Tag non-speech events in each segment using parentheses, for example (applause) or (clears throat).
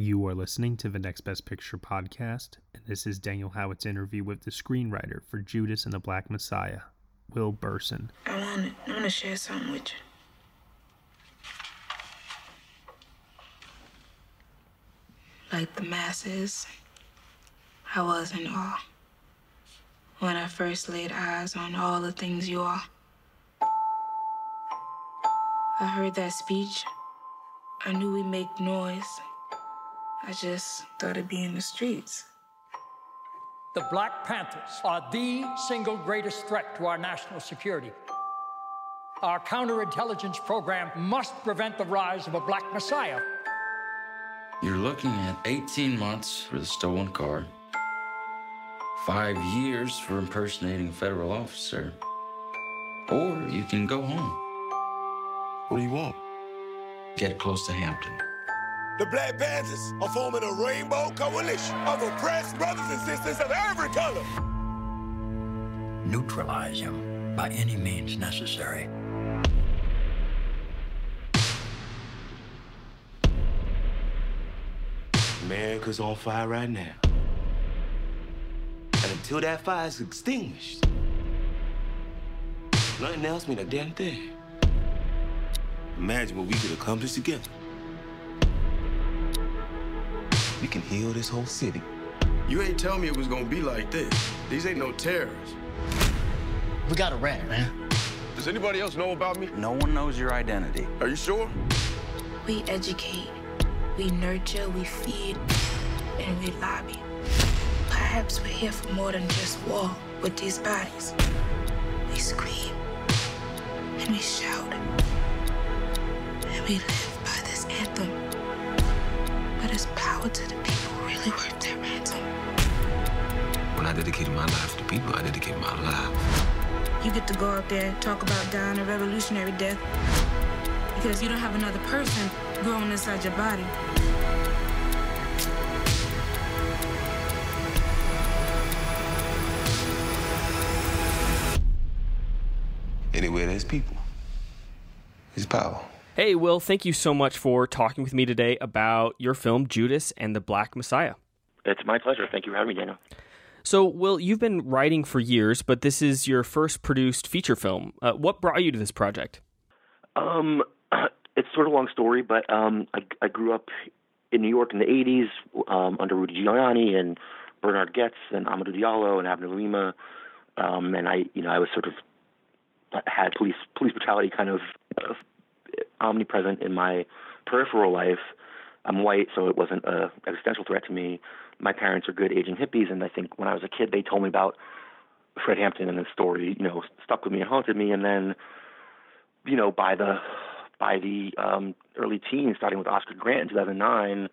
You are listening to the Next Best Picture podcast, and this is Daniel Howat's interview with the screenwriter for Judas and the Black Messiah, Will Berson. I want to, I share something with you. Like the masses, I was in awe when I first laid eyes on all the things you are. I heard that speech. I knew we'd make noise. I just thought it'd be in the streets. The Black Panthers are the single greatest threat to our national security. Our counterintelligence program must prevent the rise of a black messiah. You're looking at 18 months for the stolen car, five years for impersonating a federal officer, or you can go home. What do you want? Get close to Hampton. The Black Panthers are forming a rainbow coalition of oppressed brothers and sisters of every color. Neutralize him by any means necessary. America's on fire right now. And until that fire is extinguished, nothing else means a damn thing. Imagine what we could accomplish together. We can heal this whole city. You ain't tell me it was gonna be like this. These ain't no terrorists. We got a rat, man. Does anybody else know about me? No one knows your identity. Are you sure? We educate, we nurture, we feed, and we lobby. Perhaps we're here for more than just war with these bodies. We scream, and we shout, and we live by this anthem. But power to the people really worth their ransom. When I dedicated my life to people, I dedicated my life. You get to go out there talk about dying a revolutionary death because you don't have another person growing inside your body. Anywhere there's people, there's power. Hey, Will, thank you so much for talking with me today about your film, Judas and the Black Messiah. It's my pleasure. Thank you for having me, Daniel. So, Will, you've been writing for years, but this is your first produced feature film. Uh, what brought you to this project? Um, (clears throat) it's sort of a long story, but um, I, I grew up in New York in the '80s um, under Rudy Giuliani and Bernard Goetz and Amadou Diallo and Abner Louima, um, and I, you know, I was sort of had police police brutality kind of uh, omnipresent in my peripheral life. I'm white, so it wasn't a existential threat to me. My parents are good aging hippies, and I think when I was a kid, they told me about Fred Hampton and the story. You know, stuck with me and haunted me. And then, you know, by the by the um, early teens, starting with Oscar Grant in 2009,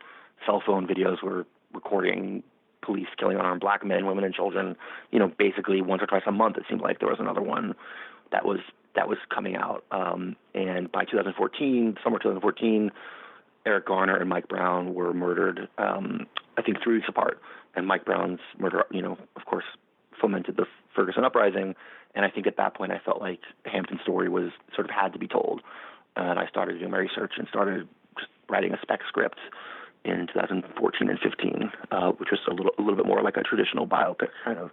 cell phone videos were recording police killing unarmed black men, women, and children. You know, basically once or twice a month. It seemed like there was another one that was that was coming out. Um, and by 2014, summer 2014, Eric Garner and Mike Brown were murdered. Um, I think three weeks apart. And Mike Brown's murder, you know, of course, fomented the Ferguson uprising. And I think at that point, I felt like Hampton's story was sort of had to be told. And I started doing my research and started just writing a spec script in 2014 and 15, uh, which was a little a little bit more like a traditional biopic kind of.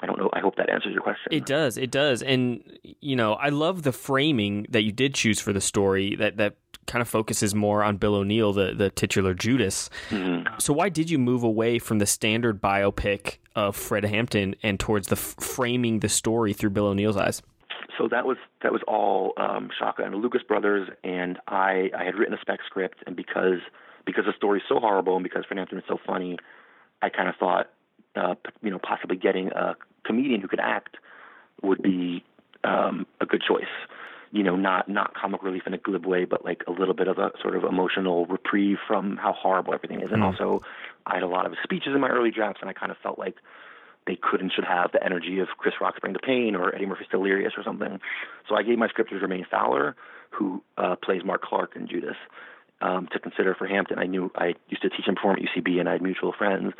I don't know. I hope that answers your question. It does. It does. And you know, I love the framing that you did choose for the story. That that kind of focuses more on Bill O'Neill, the the titular Judas. Mm-hmm. So why did you move away from the standard biopic of Fred Hampton and towards the f- framing the story through Bill O'Neill's eyes? So that was that was all um, Shaka and the Lucas brothers, and I I had written a spec script, and because because the story's so horrible and because Fred Hampton is so funny, I kind of thought uh, you know, possibly getting a comedian who could act would be um, a good choice. You know, not not comic relief in a glib way, but like a little bit of a sort of emotional reprieve from how horrible everything is. And Mm. also, I had a lot of speeches in my early drafts, and I kind of felt like they could and should have the energy of Chris Rock's Bring the Pain or Eddie Murphy's Delirious or something. So I gave my script to Jermaine Fowler, who uh, plays Mark Clark in Judas, um, to consider for Hampton. I knew I used to teach him perform at UCB, and I had mutual friends.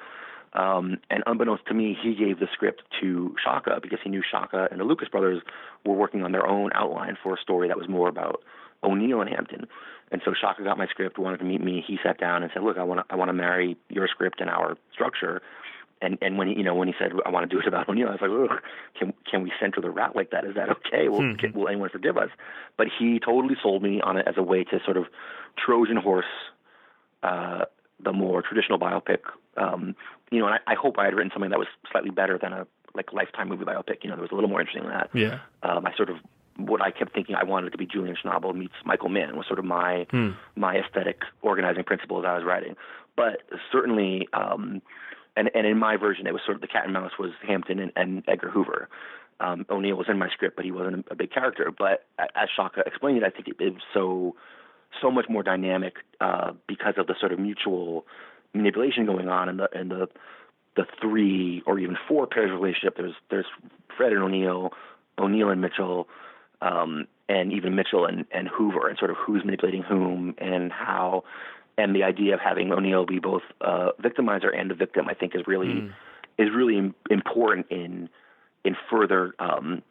Um, and unbeknownst to me, he gave the script to Shaka because he knew Shaka and the Lucas brothers were working on their own outline for a story that was more about O'Neill and Hampton. And so Shaka got my script, wanted to meet me. He sat down and said, "Look, I want to I want to marry your script and our structure." And and when he, you know when he said I want to do it about O'Neill, I was like, Ugh, can can we center the rat like that? Is that okay? Will Hmm. can, will anyone forgive us? But he totally sold me on it as a way to sort of Trojan horse uh, the more traditional biopic. Um, you know, and I, I hope I had written something that was slightly better than a like lifetime movie biopic. You know, that was a little more interesting than that. Yeah. Um, I sort of what I kept thinking I wanted to be Julian Schnabel meets Michael Mann was sort of my Hmm. my aesthetic organizing principle as I was writing. But certainly, um, and and in my version, it was sort of the cat and mouse was Hampton and, and Edgar Hoover. Um, O'Neill was in my script, but he wasn't a big character. But as Shaka explained it, I think it, it was so so much more dynamic uh, because of the sort of mutual manipulation going on in the in the the three or even four pairs of relationship. There's there's Fred and O'Neill, O'Neill and Mitchell, um, and even Mitchell and, and Hoover, and sort of who's manipulating whom and how. And the idea of having O'Neill be both a victimizer and a victim, I think, is really is really important in in further um,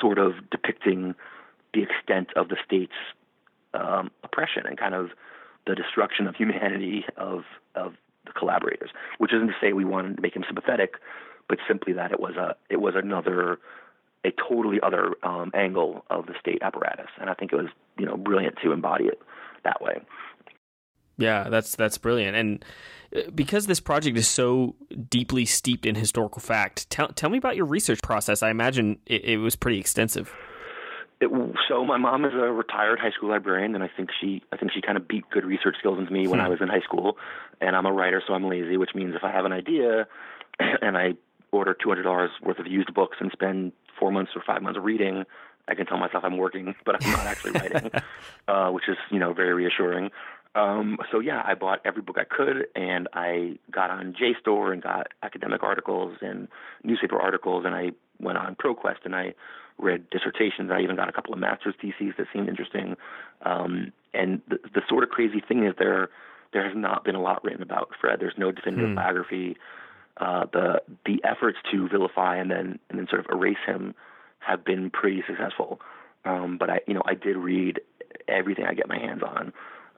sort of depicting the extent of the state's um, oppression and kind of the destruction of humanity of of the collaborators. Which isn't to say we wanted to make him sympathetic, but simply that it was a it was another a totally other um, angle of the state apparatus, and I think it was you know brilliant to embody it that way. Yeah, that's that's brilliant. And uh, because this project is so deeply steeped in historical fact, tell tell me about your research process. I imagine it, it was pretty extensive. It, so my mom is a retired high school librarian, and I think she I think she kind of beat good research skills into me when Hmm. I was in high school. And I'm a writer, so I'm lazy, which means if I have an idea (clears throat) and I order two hundred dollars worth of used books and spend four months or five months reading, I can tell myself I'm working, (laughs) but I'm not actually writing, (laughs) uh, which is you know very reassuring. Um, so yeah, I bought every book I could, and I got on JSTOR and got academic articles and newspaper articles, and I went on ProQuest and I read dissertations. I even got a couple of master's theses that seemed interesting. Um, and the, the sort of crazy thing is there there has not been a lot written about Fred. There's no definitive Hmm. biography. Uh, the the efforts to vilify and then and then sort of erase him have been pretty successful. Um, but I you know I did read everything I get my hands on,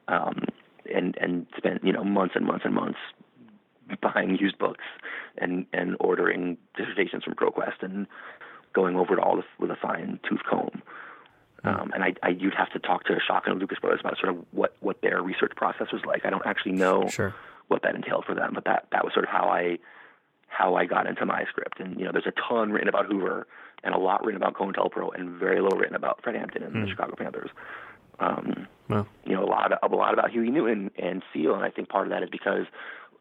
um, and and spent you know months and months and months buying used books and and ordering dissertations from ProQuest and going over it all with, with a fine tooth comb. Um, and I, I, you'd have to talk to Shaka and Lucas Brothers about sort of what, what their research process was like. I don't actually know Sure. what that entailed for them, but that, that was sort of how I, how I got into my script. And, you know, there's a ton written about Hoover and a lot written about COINTELPRO and very little written about Fred Hampton and the Chicago Panthers. Um, Well, you know, a lot of, a lot about Huey Newton and Seale, and I think part of that is because,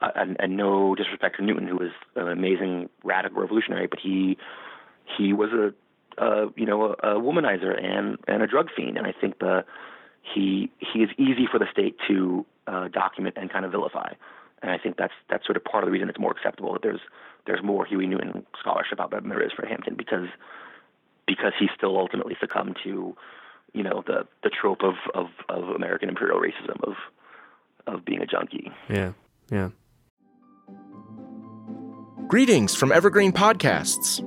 uh, and, and no disrespect to Newton, who was an amazing radical revolutionary, but he he was a, uh, you know, a, a womanizer and and a drug fiend, and I think the he he is easy for the state to uh, document and kind of vilify, and I think that's that's sort of part of the reason it's more acceptable that there's there's more Huey Newton scholarship out there than there is for Hampton because because he still ultimately succumbed to you know the the trope of of, of American imperial racism of of being a junkie. yeah, yeah. Greetings from Evergreen Podcasts.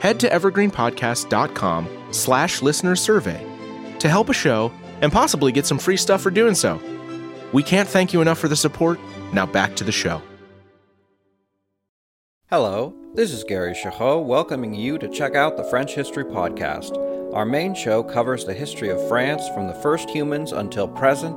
Head to evergreenpodcast.com slash listener survey to help a show and possibly get some free stuff for doing so. We can't thank you enough for the support. Now back to the show. Hello, this is Gary Chahot welcoming you to check out the French History Podcast. Our main show covers the history of France from the first humans until present.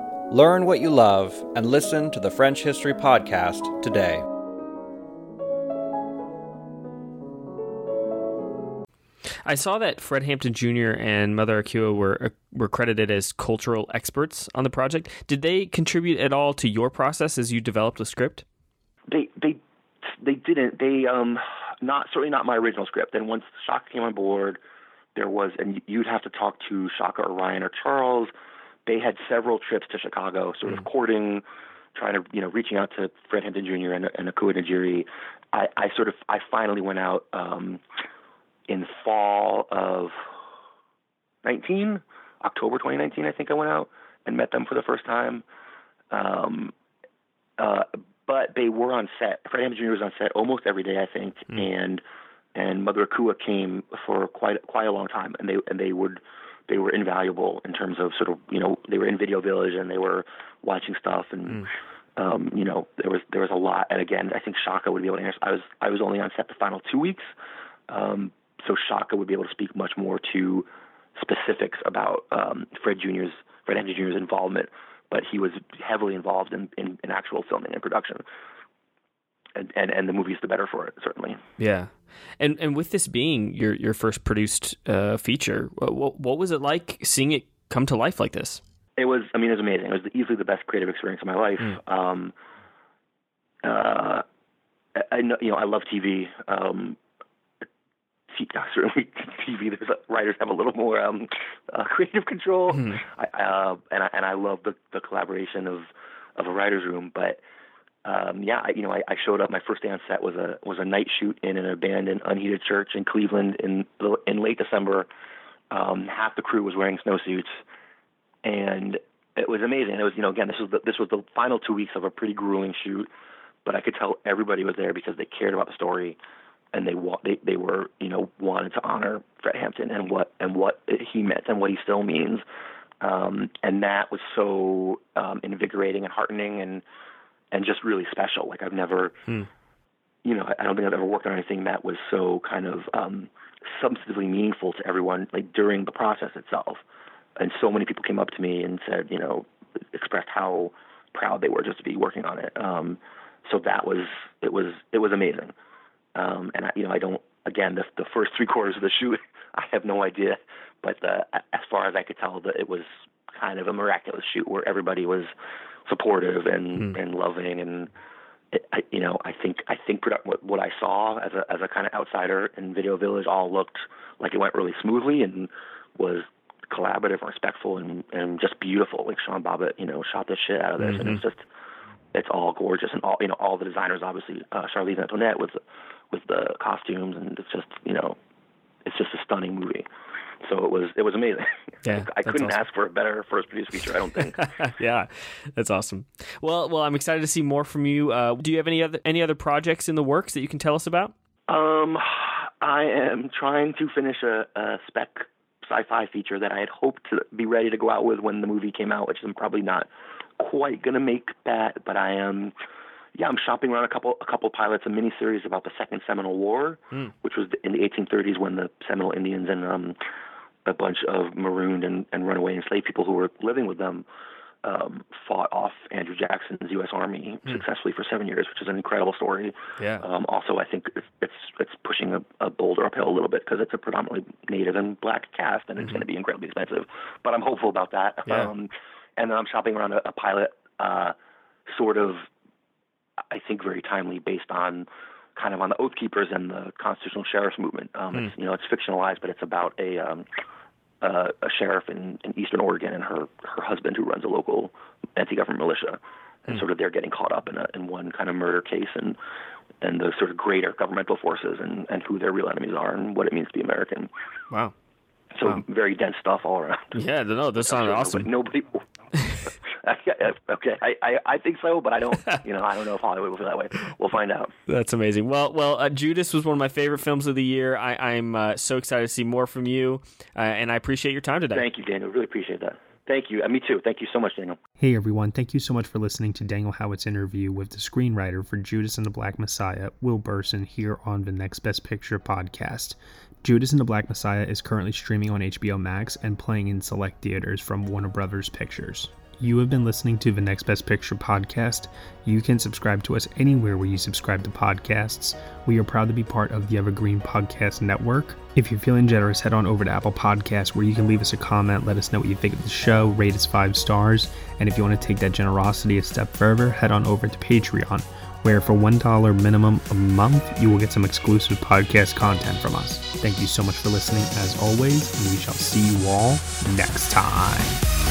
Learn what you love and listen to the French History Podcast today. I saw that Fred Hampton Jr. and Mother Akua were uh, were credited as cultural experts on the project. Did they contribute at all to your process as you developed the script? They they they didn't. They um not certainly not my original script. And once Shaka came on board, there was and you'd have to talk to Shaka or Ryan or Charles. They had several trips to Chicago, sort of mm. courting, trying to you know reaching out to Fred Hampton Jr. and, and Akua Njeri. I, I sort of I finally went out um, in fall of 19, October 2019, I think I went out and met them for the first time. Um, uh, but they were on set. Fred Hampton Jr. was on set almost every day, I think, mm. and and Mother Akua came for quite quite a long time, and they and they would they were invaluable in terms of sort of you know they were in Video Village and they were watching stuff and. Mm. Um, you know, there was there was a lot, and again, I think Shaka would be able to answer. I was I was only on set the final two weeks, um, so Shaka would be able to speak much more to specifics about um, Fred Jr.'s Fred Hampton Jr.'s involvement but he was heavily involved in, in, in actual filming and production. And, and and the movie's the better for it, certainly. Yeah, and and with this being your your first produced uh, feature, what what was it like seeing it come to life like this? It was, I mean, it was amazing. It was easily the best creative experience of my life. Mm. Um, uh, I know, you know, I love TV. Um, (laughs) certainly TV, there's writers have a little more um, uh, creative control. Mm-hmm. I, uh, and I and I love the the collaboration of of a writers' room. But um, yeah, I, you know, I, I showed up. My first day on set was a was a night shoot in an abandoned, unheated church in Cleveland in in late December. Um, half the crew was wearing snowsuits, and it was amazing. It was you know again this was the, this was the final two weeks of a pretty grueling shoot, but I could tell everybody was there because they cared about the story and they they they were you know wanted to honor Fred Hampton and what and what he meant and what he still means, um, and that was so um, invigorating and heartening and and just really special. Like I've never, hmm. you know, I don't think I've ever worked on anything that was so kind of um, substantively meaningful to everyone like during the process itself. And so many people came up to me and said, you know, expressed how proud they were just to be working on it. Um, so that was it was it was amazing. Um, and I, you know, I don't. Again, the the first three quarters of the shoot, (laughs) I have no idea. But the, as far as I could tell, that it was kind of a miraculous shoot where everybody was supportive and mm. and loving and it, I, you know I think I think product, what what I saw as a as a kind of outsider in Video Village all looked like it went really smoothly and was collaborative and respectful and and just beautiful like Sean Bobbitt you know shot the shit out of this mm-hmm. and it's just it's all gorgeous and all you know all the designers obviously uh, Charlese Antoinette with with the costumes, and it's just you know, it's just a stunning movie. So it was it was amazing. (laughs) Yeah, I couldn't awesome. ask for a better first produced feature. I don't think. (laughs) yeah, that's awesome. Well, well, I'm excited to see more from you. Uh, do you have any other any other projects in the works that you can tell us about? Um, I am trying to finish a, a spec sci-fi feature that I had hoped to be ready to go out with when the movie came out, which I'm probably not quite going to make that, but I am yeah, I'm shopping around a couple a couple pilots, a mini series about the Second Seminole War, mm. which was in the 1830s when the Seminole Indians and um, a bunch of marooned and, and runaway enslaved people who were living with them um, fought off Andrew Jackson's U.S. Army mm. successfully for seven years, which is an incredible story. Yeah. Um, also, I think it's it's, it's pushing a, a boulder uphill a little bit because it's a predominantly Native and black cast, and mm-hmm. it's going to be incredibly expensive. But I'm hopeful about that. Yeah. Um, and then I'm shopping around a, a pilot, uh, sort of I think very timely based on kind of on the Oath Keepers and the constitutional sheriff's movement. Um, mm. It's you know it's fictionalized, but it's about a um, uh, a sheriff in, in Eastern Oregon and her her husband who runs a local anti-government militia, and mm. sort of they're getting caught up in a in one kind of murder case and and the sort of greater governmental forces and and who their real enemies are and what it means to be American. Wow. So wow. very dense stuff all around. Yeah, no, this (laughs) sounds awesome. Nobody, (laughs) okay, I, I, I think so, but I don't. You know, I don't know if Hollywood will feel that way. We'll find out. (laughs) That's amazing. Well, well, uh, Judas was one of my favorite films of the year. I, am uh, so excited to see more from you, uh, and I appreciate your time today. Thank you, Daniel. Really appreciate that. Thank you. Uh, me too. Thank you so much, Daniel. Hey, everyone. Thank you so much for listening to Daniel Howat's interview with the screenwriter for Judas and the Black Messiah, Will Berson, here on the Next Best Picture podcast. Judas and the Black Messiah is currently streaming on HBO Max and playing in select theaters from Warner Brothers Pictures. You have been listening to the Next Best Picture podcast. You can subscribe to us anywhere where you subscribe to podcasts. We are proud to be part of the Evergreen Podcast Network. If you're feeling generous, head on over to Apple Podcasts where you can leave us a comment, let us know what you think of the show, rate us five stars. And if you want to take that generosity a step further, head on over to Patreon where for $1 minimum a month, you will get some exclusive podcast content from us. Thank you so much for listening, as always, and we shall see you all next time.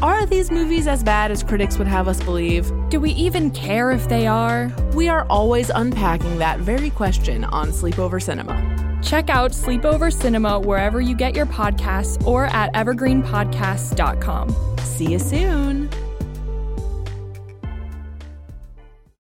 Are these movies as bad as critics would have us believe? Do we even care if they are? We are always unpacking that very question on Sleepover Cinema. Check out Sleepover Cinema wherever you get your podcasts or at evergreenpodcasts.com. See you soon.